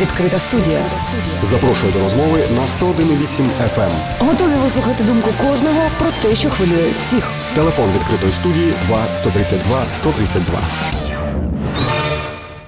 Відкрита студія. Запрошую до розмови на 101,8 FM. Готові вислухати думку кожного про те, що хвилює всіх. Телефон відкритої студії 2 132 132.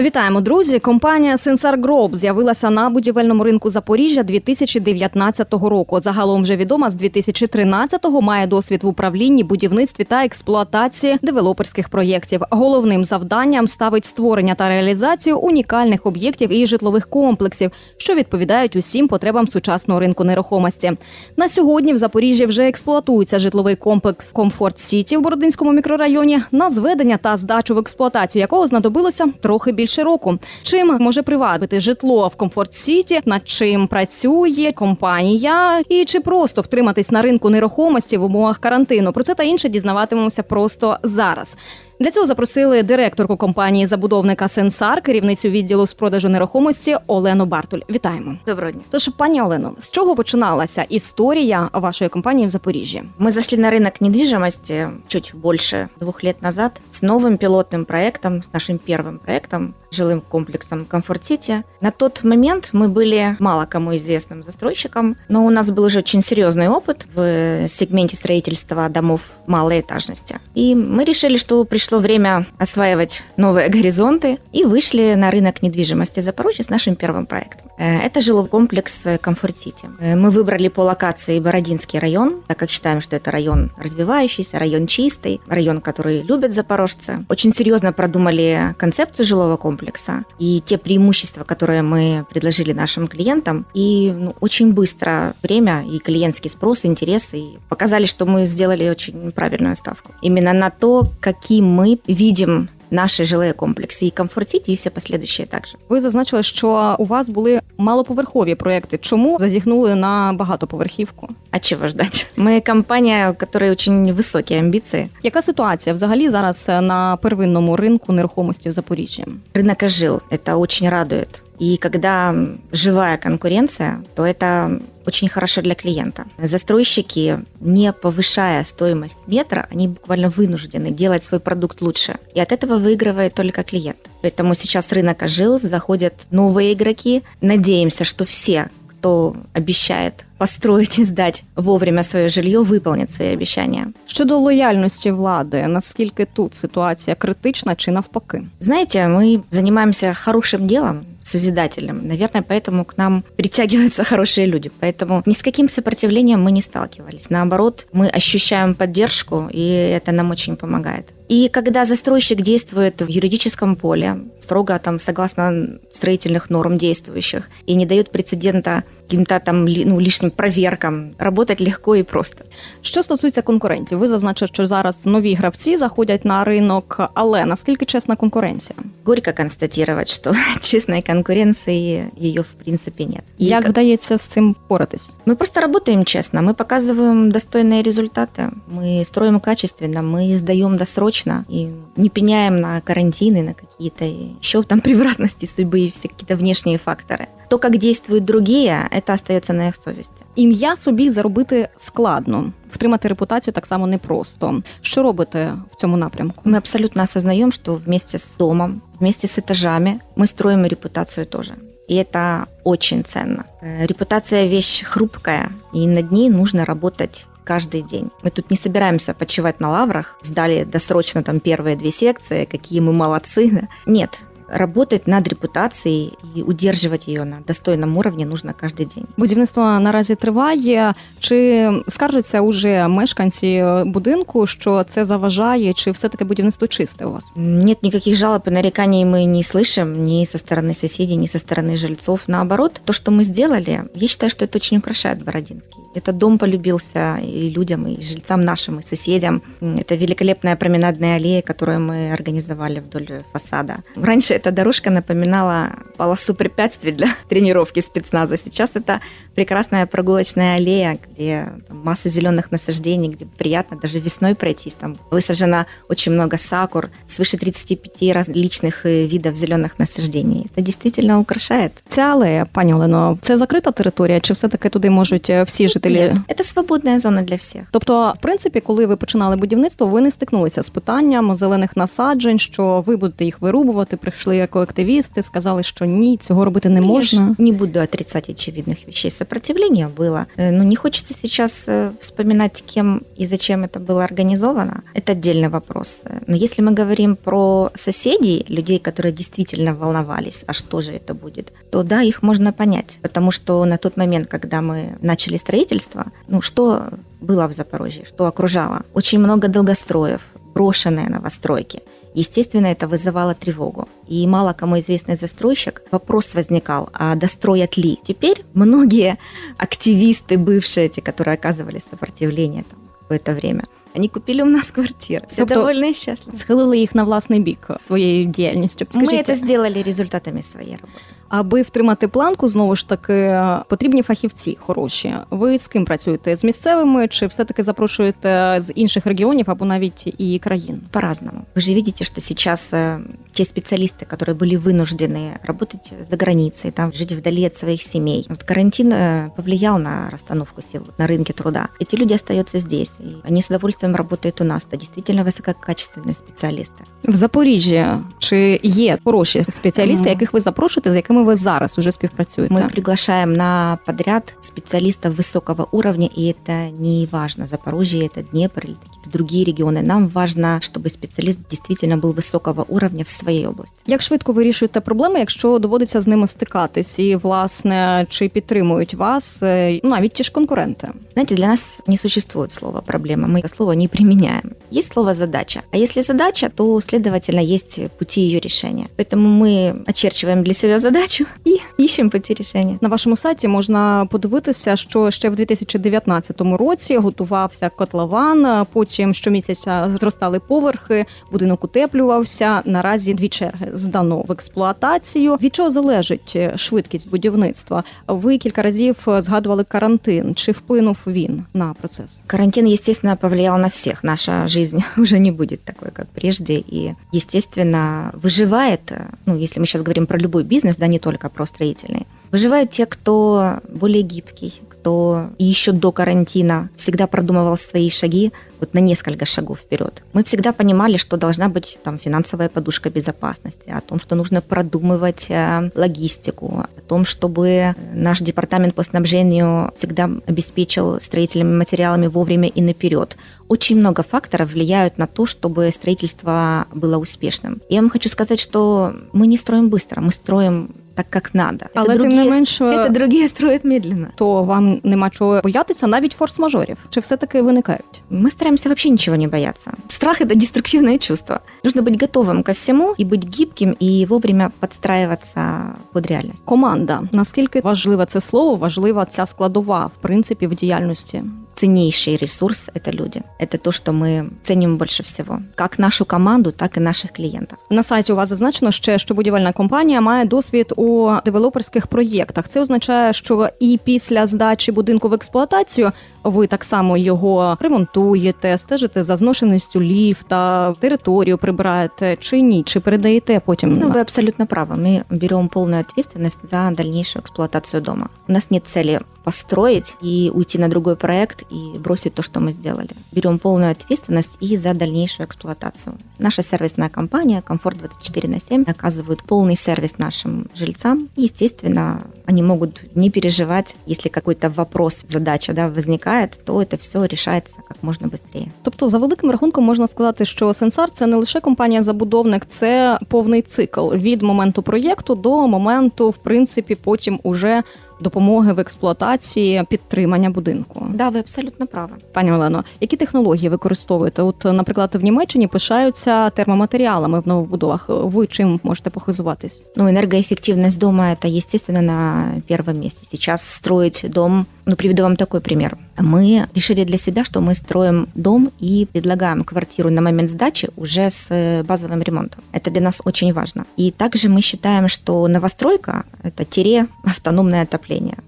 Вітаємо, друзі. Компанія Sensar Group з'явилася на будівельному ринку Запоріжжя 2019 року. Загалом вже відома з 2013-го має досвід в управлінні, будівництві та експлуатації девелоперських проєктів. Головним завданням ставить створення та реалізацію унікальних об'єктів і житлових комплексів, що відповідають усім потребам сучасного ринку нерухомості. На сьогодні в Запоріжжі вже експлуатується житловий комплекс Комфорт Сіті в Бородинському мікрорайоні, на зведення та здачу в експлуатацію якого знадобилося трохи більше року. Чим може привабити житло в Комфорт Сіті, над чим працює компанія, і чи просто втриматись на ринку нерухомості в умовах карантину? Про це та інше дізнаватимемося просто зараз. Для цього запросили директорку компанії забудовника Сенсар, керівницю відділу з продажу нерухомості Олену Бартуль. Вітаємо. Доброго дня. Тож, пані Олено, з чого починалася історія вашої компанії в Запоріжжі? Мы зашли на рынок недвижимости чуть больше двух лет назад с новым пилотным проектом, с нашим первым проектом, жилым комплексом Комфорт Сити. На тот момент мы были мало кому известным застройщиком, но у нас был уже очень серьезный опыт в сегменте строительства домов малой этажности. И мы решили, что пришло время осваивать новые горизонты и вышли на рынок недвижимости Запорожья с нашим первым проектом. Э, Это жилой комплекс э, Комфорт Сити. Э, Мы выбрали по локации Бородинский район, так как считаем, что это район развивающийся, район чистый, район, который любят запорожцы. Очень серьезно продумали концепцию жилого комплекса и те преимущества, которые мы предложили нашим клиентам. И ну, очень быстро время и клиентский спрос, интерес, и показали, что мы сделали очень правильную ставку. Именно на то, каким мы видим наши жилые комплексы и комфорт Сити, и все последующие также. Ви зазначили, що у вас були малоповерхові проекти. Чому зазіхнули на багатоповерхівку? А чего ждать? Мы компания, у которой очень высокие амбиции. Яка ситуація взагалі зараз на первинному ринку нерухомості в Запоріжжі? Рынок ожил, это очень радует. И когда живая конкуренция, то это очень хорошо для клиента. Застройщики, не повышая стоимость метра, они буквально вынуждены делать свой продукт лучше. И от этого выигрывает только клиент. Поэтому сейчас рынок ожил, заходят новые игроки. Надеемся, что все, кто обещает построить и сдать вовремя свое жилье, выполнит свои обещания. Щодо лояльності влади, наскільки тут ситуація критична чи навпаки? Знаете, мы занимаемся хорошим делом, созидательным. Наверное, поэтому к нам притягиваются хорошие люди. Поэтому ни с каким сопротивлением мы не сталкивались. Наоборот, мы ощущаем поддержку, и это нам очень помогает. И когда застройщик действует в юридическом поле, строго там согласно строительных норм действующих, и не дает прецедента каким-то там ли- ну, лишним проверкам, работать легко и просто. Що стосується конкурентів, ви зазначили, що зараз нові гравці заходять на ринок, але наскільки чесна конкуренція? Горько констатировать, что честной конкуренции ее в принципе нет. И Як как- вдається з цим поратись? Мы просто работаем честно, мы показываем достойные результаты, мы строим качественно, мы сдаем досрочно и не пеняем на карантины, на какие-то еще там превратности судьбы и все какие-то внешние факторы. То, как действуют другие, это остается на их совести. Ім'я собі заробити складно, втримати репутацію так само непросто. Що робите в цьому напрямку? Мы абсолютно осознаем, что вместе с домом, вместе с этажами мы строим и репутацию тоже. И это очень ценно. Э, Репутация вещь хрупкая, и над ней нужно работать каждый день. Мы тут не собираемся почивать на лаврах, сдали досрочно там первые две секции, какие мы молодцы. Нет, работать над репутацией и удерживать ее на достойном уровне нужно каждый день. Будівництво наразі триває. Чи скаржаться уже мешканці будинку, що це заважає, чи все таки будівництво чисте у вас? Нет никаких жалоб и нареканий мы не слышим ни со стороны соседей, ни со стороны жильцов. Наоборот, то, что мы сделали, я считаю, что это очень украшает Бородинский. Этот дом полюбился и людям, и жильцам нашим, и соседям. Это великолепная променадная аллея, которую мы организовали вдоль фасада. Раньше эта дорожка напоминала полосу препятствий для тренировки спецназа. Сейчас это прекрасная прогулочная аллея, где там масса зеленых насаждений, где приятно даже весной пройтись. Там высажено очень много сакур, свыше 35 различных э, видов зеленых насаждений. Это действительно украшает. Ця алея, пані Олено, це закрита територія, чи все таки туди можуть е, всі жителі? Нет, это свободная зона для всех. Тобто, в принципі, коли ви починали будівництво, ви не стикнулися з питанням зелених насаджень, що ви будете їх вирубувати, прийшли прийшли екоактивісти, сказали, що ні, цього робити не Я можна. ж не буду отрицать очевидных вещей. Сопротивление было. Э, Но не хочется сейчас э, вспоминать, кем и зачем это было организовано. Это отдельный вопрос. Но если мы говорим про соседей, людей, которые действительно волновались, а что же это будет, то да, их можно понять. Потому что на тот момент, когда мы начали строительство, ну что было в Запорожье, что окружало? Очень много долгостроев, брошенные новостройки. Естественно, это вызывало тревогу. И мало кому известный застройщик, вопрос возникал, а достроят ли? Теперь многие активисты, бывшие, те, которые оказывали сопротивление там, какое-то время, они купили у нас квартиры. Все Тобто- довольны и счастливы. Схилили їх на власний бік своєю діяльністю. Мы Скажіть, это сделали результатами своей работы. аби втримати планку, знову ж таки потрібні фахівці хороші. Ви з ким працюєте? З місцевими чи все-таки запрошуєте з інших регіонів або навіть і країн? По-разному. Вы же видите, что сейчас э, те специалисты, которые были вынуждены работать за границей, там, жить вдали от своих семей. Вот карантин э, повлиял на расстановку сил на рынке труда. Эти люди остаются здесь, и они с удовольствием работают у нас. Это действительно высококачественные специалисты. В Запоріжжі чи є хороші спеціалісти, Мгм. яких ви запрошуєте, з якими ви зараз уже співпрацюєте? Мы приглашаем на подряд специалистов высокого уровня, и это не важно, Запорожье, это Днепр или какие-то другие регионы. Нам важно, чтобы специалист действительно был высокого уровня в своей области. Як швидко вирішуєте проблеми, якщо доводиться з ними стикатись, і власне чи підтримують вас е, ну, навіть ті ж конкуренти? Знаете, для нас не существует слова «проблема», мы это слово не применяем. Есть слово «задача». А если задача, то, следовательно, есть пути ее решения. Поэтому мы очерчиваем для себя задачу и ищем пути решения. На вашому сайті можна подивитися, що ще в 2019 році готувався котлован. Потім щомісяця зростали поверхи, будинок утеплювався. Наразі дві черги здано в експлуатацію. Від чого залежить е, швидкість будівництва? Ви кілька разів е, згадували карантин. Чи вплинув він на процес? Карантин, естественно, повлиял на всех. Наша жизнь уже не будет такой, как прежде. И, естественно, выживает, э, ну, если мы сейчас говорим про любой бизнес, да, не только про строительный, выживают те, кто более гибкий, кто еще до карантина всегда продумывал свои шаги вот на несколько шагов вперед. Мы всегда понимали, что должна быть там финансовая подушка безопасности, о том, что нужно продумывать э, логистику, о том, чтобы наш департамент по снабжению всегда обеспечил строительными материалами вовремя и наперед. Очень много факторов влияют на то, чтобы строительство было успешным. Я вам хочу сказать, что мы не строим быстро, мы строим так, как надо. Это Але тим не это другие строят медленно. то вам нема чого боятися, навіть форс-мажорів. Чи все таки виникають? Мы стараемся вообще ничего не бояться. Страх – это деструктивное чувство. Нужно быть готовым ко всему и быть гибким, и вовремя подстраиваться под реальность. Команда наскільки важливе це слово, важлива ця складова в принципі в діяльності? Ценнейший ресурс – это люди. Это то, что мы ценим больше всего. Как нашу команду, так и наших клиентов. На сайті у вас зазначено ще, що будівельна компанія має досвід у девелоперських проєктах. Це означає, що і після здачі будинку в експлуатацію ви так само його ремонтуєте, стежите за зношеністю ліфта, територію прибираєте чи ні, чи передаєте потім. Ну, вы абсолютно правы. Мы берем полную ответственность за дальнейшую эксплуатацию дома. У нас нет цели построить и уйти на другой проект и бросить то, что мы сделали. Берем полную ответственность и за дальнейшую эксплуатацию. Наша сервисная компания «Комфорт 24 на 7» оказывает полный сервис нашим жильцам. И, естественно, они могут не переживать, если какой-то вопрос, задача да, возникает, то это все решается как можно быстрее. Тобто, за великим рахунком можна сказати, що Сенсар це не лише компанія-забудовник, це повний цикл від моменту проєкту до моменту, в принципі, потім уже допомоги в експлуатації підтримання будинку. Да, вы абсолютно правы. Пані Олено, які технології використовуєте? От, наприклад, в Німеччині пишаються термоматеріалами в новобудовах. Ви чим можете похизуватись? Ну, энергоэффективность дома – это, естественно, на первом месте. Сейчас строить дом, ну, приведу вам такой пример. Мы решили для себя, что мы строим дом и предлагаем квартиру на момент сдачи уже с э, базовым ремонтом. Это для нас очень важно. И также мы считаем, что новостройка – это тире автономное отопление.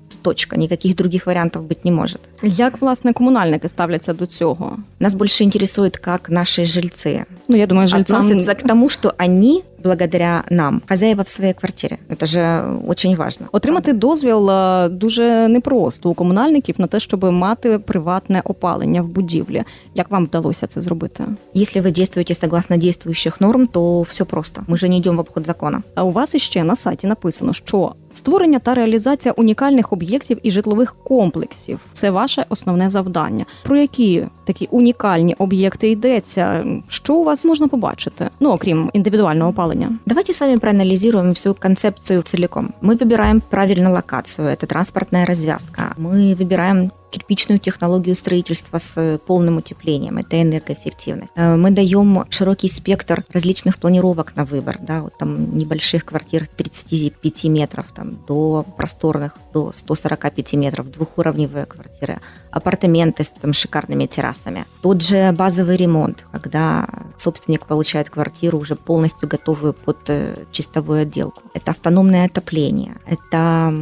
Тут точка, никаких других вариантов быть не может. Як власне комунальники ставляться до цього? Нас больше интересует, как наши жильцы Ну я думаю, жильцам относятся к тому, что они благодаря нам хозяева в своей квартире. Это же очень важно. Отримати дозвіл е, дуже непросто у комунальників на те, щоб мати приватне опалення в будівлі. Як вам вдалося це зробити? Если вы действуете согласно действующих норм, то все просто. Мы же не идем в обход закона. А у вас іще на сайті написано, що створення та реалізація унікальних об'єктів і житлових комплексів це ваше основне завдання. Про які такі унікальні об'єкти йдеться? Що у вас можна побачити? Ну окрім індивідуального опалення? Давайте с вами проанализируем всю концепцию целиком. Мы выбираем правильную локацию, это транспортная развязка. Мы выбираем Кирпичную технологию строительства с полным утеплением, это энергоэффективность. Э, Мы даем широкий спектр различных планировок на выбор, да, вот там небольших квартир 35 метров там, до просторных, до 145 метров, двухуровневые квартиры, апартаменты с там, шикарными террасами. Тот же базовый ремонт, когда собственник получает квартиру уже полностью готовую под э, чистовую отделку. Это автономное отопление, это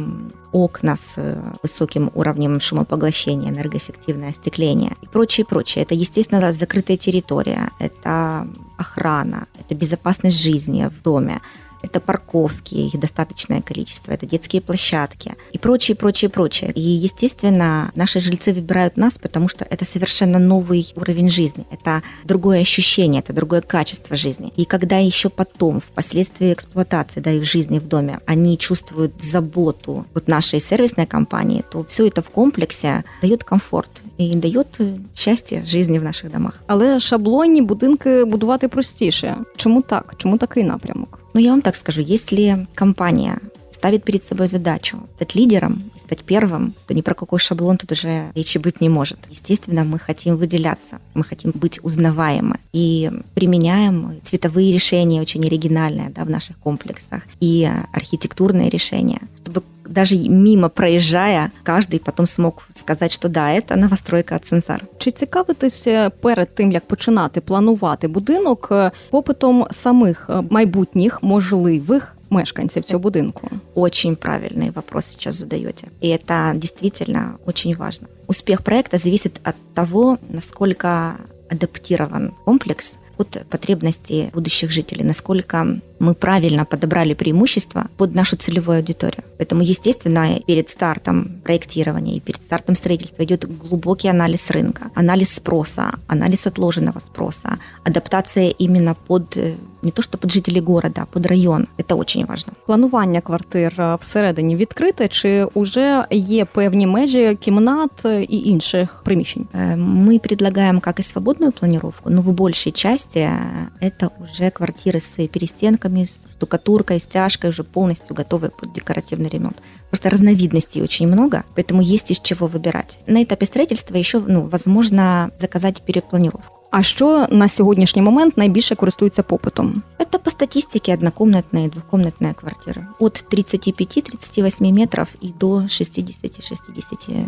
окна с э, высоким уровнем шумопоглощения, энергоэффективное остекление и прочее, прочее. Это, естественно, закрытая территория, это охрана, это безопасность жизни в доме, это парковки, их достаточное количество, это детские площадки и прочее, прочее, прочее. И, естественно, наши жильцы выбирают нас, потому что это совершенно новый уровень жизни, это другое ощущение, это другое качество жизни. И когда еще потом, впоследствии эксплуатации, да, и в жизни в доме, они чувствуют заботу вот нашей сервисной компании, то все это в комплексе дает комфорт и дает счастье жизни в наших домах. Але шаблонні будинки будувати простіше. Чому так? Чому такий напрямок? Но я вам так скажу, если компания ставит перед собой задачу стать лидером стать первым, то ни про какой шаблон тут уже речи быть не может. Естественно, мы хотим выделяться, мы хотим быть узнаваемы и применяем цветовые решения очень оригинальные да, в наших комплексах и архитектурные решения, чтобы даже мимо проезжая, каждый потом смог сказать, что да, это новостройка от Сенсар. Чи цікавитесь е, перед тим, як починати планувати будинок е, попитом самих е, майбутніх можливих мешканців цього будинку? Очень правильный вопрос сейчас задаете. И это действительно очень важно. Успех проекта зависит от того, насколько адаптирован комплекс под потребности будущих жителей, насколько мы правильно подобрали преимущества под нашу целевую аудиторию. Поэтому, естественно, перед стартом проектирования и перед стартом строительства идет глубокий анализ рынка, анализ спроса, анализ отложенного спроса, адаптация именно под э, не то что под жителей города, а под район. Это очень важно. Планування квартир е, всередині відкрите, чи вже є певні межі кімнат е, і інших приміщень? Э, Мы предлагаем как и свободную планировку, но в большей части э, это уже квартиры с перестенками, с штукатуркой, стяжкой, уже полностью готовые под декоративный ремонт. Просто разновидностей очень много, поэтому есть из чего выбирать. На этапе строительства еще ну, возможно заказать перепланировку. А що на сьогоднішній момент найбільше користується попитом? Это по статистике однокомнатные, двухкомнатные квартиры. От 35-38 метров и до 60-66.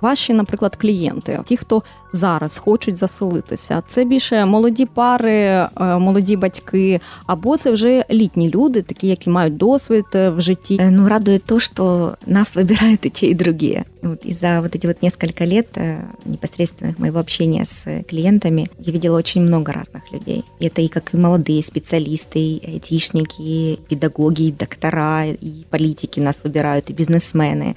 Ваші, наприклад, клієнти, ті, хто зараз хочуть заселитися, це більше молоді пари, е, молоді батьки, або це вже літні люди, такі, які мають досвід е, в житті. Э, Ну, радует то, что нас выбирают и те, и другие. Вот и за вот эти вот несколько лет э, непосредственных моего общения с клиентами я видела очень много разных людей. И это и как и молодые специалисты, и айтишники, и педагоги, и доктора, и политики нас выбирают, и бизнесмены,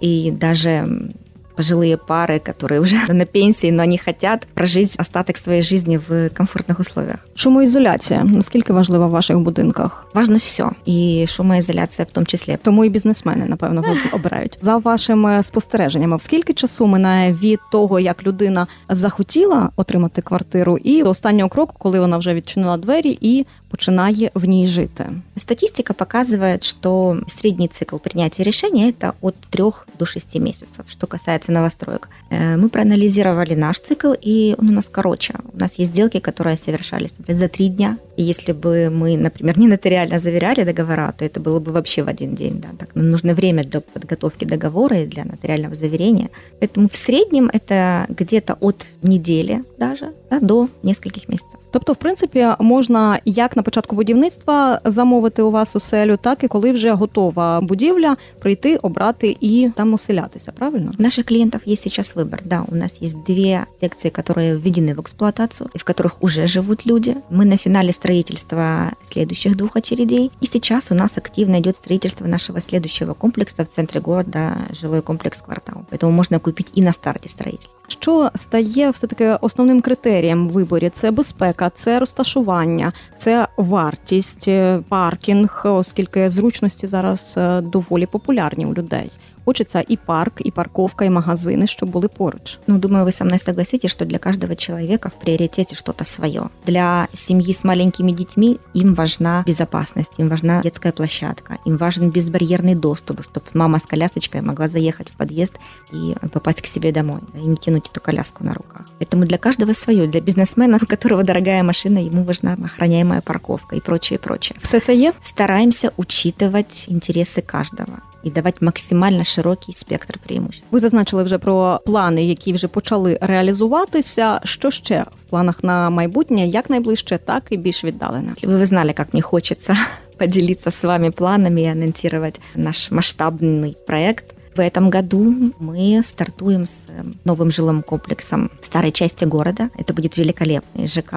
и даже м, пожилые пары, которые уже на пенсии, но они хотят прожить остаток своей жизни в комфортных условиях. Шумоізоляція наскільки важлива в ваших будинках? Важно все, и шумоизоляция в том числе. Тому і бізнесмени, напевно, ви обирають. За вашими спостереженнями, скільки часу минає від того, як людина захотіла отримати квартиру, і до останнього кроку, коли вона вже відчинила двері і починає в ній жити? Статистика показывает, что средний цикл принятия решения это от 3 до 6 месяцев, что касается новостроек. Э, Мы проанализировали наш цикл, и он у нас короче. У нас есть сделки, которые совершались например, за три дня. И если бы мы, например, не нотариально заверяли договора, то это было бы вообще в один день. Да. Так, нам нужно время для подготовки договора и для нотариального заверения. Поэтому в среднем это где-то от недели даже да, до нескольких месяцев. Тобто, в принципі, можна як на початку будівництва замовити у вас оселю, так і коли вже готова будівля, прийти, обрати і там оселятися. Правильно? У наших клиентов есть сейчас выбор. Да, у нас есть две секции, которые введены в эксплуатацию и в которых уже живут люди. Мы на финале строительства следующих двух очередей. И сейчас у нас активно идет строительство нашего следующего комплекса в центре города, жилой комплекс «Квартал». Поэтому можно купить и на старте строительства. Що стає все таки основним критерієм в виборі? Це безпека, це розташування, це вартість, е, паркінг, оскільки зручності зараз е, доволі популярні у людей. Хочеться і парк, і парковка, і магазини, щоб були поруч. Ну, думаю, вы со мной согласитесь, что для каждого человека в приоритете что-то свое. Для семьи с маленькими детьми им важна безопасность, им важна детская площадка, им важен безбарьерный доступ, чтобы мама с колясочкой могла заехать в подъезд и попасть к себе домой, да, и не тянуть эту коляску на руках. Поэтому для каждого свое. Для бизнесмена, у которого дорогая машина, ему важна охраняемая парковка и прочее, прочее. Все це є. Стараемся учитывать интересы каждого и давать максимально широкий спектр преимуществ. Ви зазначили вже про плани, які вже почали реалізуватися. Що ще в планах на майбутнє, як найближче, так і більш віддалене? Если бы вы знали, как мне хочется поделиться с вами планами и анонсировать наш масштабный проект, в этом году мы стартуем с новым жилым комплексом в старой части города. Это будет великолепный ЖК,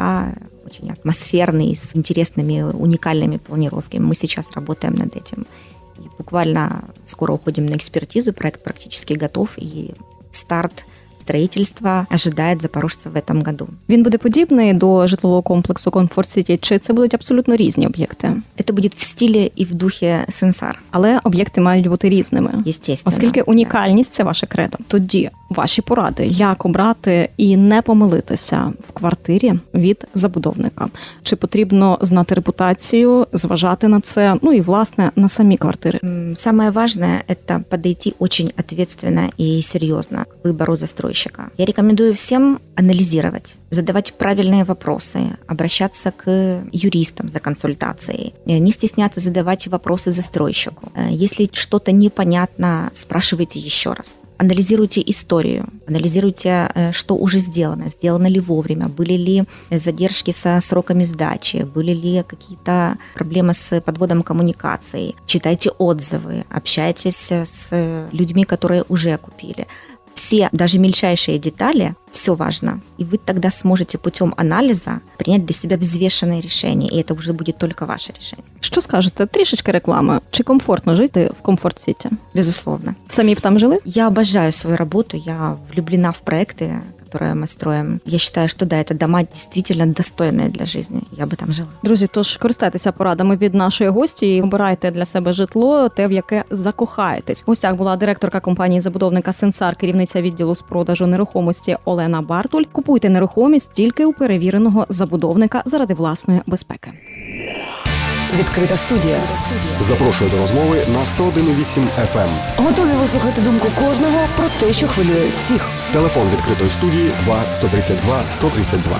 очень атмосферный, с интересными, уникальными планировками. Мы сейчас работаем над этим. И буквально скоро уходим на экспертизу. Проект практически готов. И старт строительства ожидает запорожца в этом году. Він буде подібний до житлового комплексу Комфорт Сіті, чи це будуть абсолютно різні об'єкти? Это будет в стиле и в духе сенсар, Але об'єкти мають бути різними. естественно. Оскільки унікальність це ваше кредо, тоді ваші поради, як обрати і не помилитися в квартирі від забудовника. Чи потрібно знати репутацію, зважати на це? Ну і власне на самі квартири. Саме Самое важное – это подойти очень ответственно и серьезно к выбору застройщика. Я рекомендую всем анализировать, задавать правильные вопросы, обращаться к юристам за консультацией, э, не стесняться задавать вопросы застройщику. Э, Если что-то непонятно, спрашивайте еще раз. Анализируйте историю, анализируйте, э, что уже сделано, сделано ли вовремя, были ли задержки со сроками сдачи, были ли какие-то проблемы с подводом коммуникации. Читайте отзывы, общайтесь с людьми, которые уже купили Все, даже мельчайшие детали, все важно. И вы тогда сможете путем анализа принять для себя взвешенное решение, и это уже будет только ваше решение. Що скажете? Трішечки реклами. Чи комфортно жити в комфорт сіті? Безусловно. Самі б там жили? Я обожаю свою работу, я влюблена в проекты, которые мы строим. Я считаю, что да, это дома действительно достойные для жизни. Я бы там жила. Друзі, тож користайтеся порадами від нашої гості і обирайте для себе житло, те, в яке закохаєтесь. В гостях була директорка компанії забудовника Сенсар, керівниця відділу з продажу нерухомості Олена Бартуль. Купуйте нерухомість тільки у перевіреного забудовника заради власної безпеки. Відкрита студія. Запрошую до розмови на 101,8 FM. Готові вислухати думку кожного про те, що хвилює всіх. Телефон відкритої студії 2 132 132.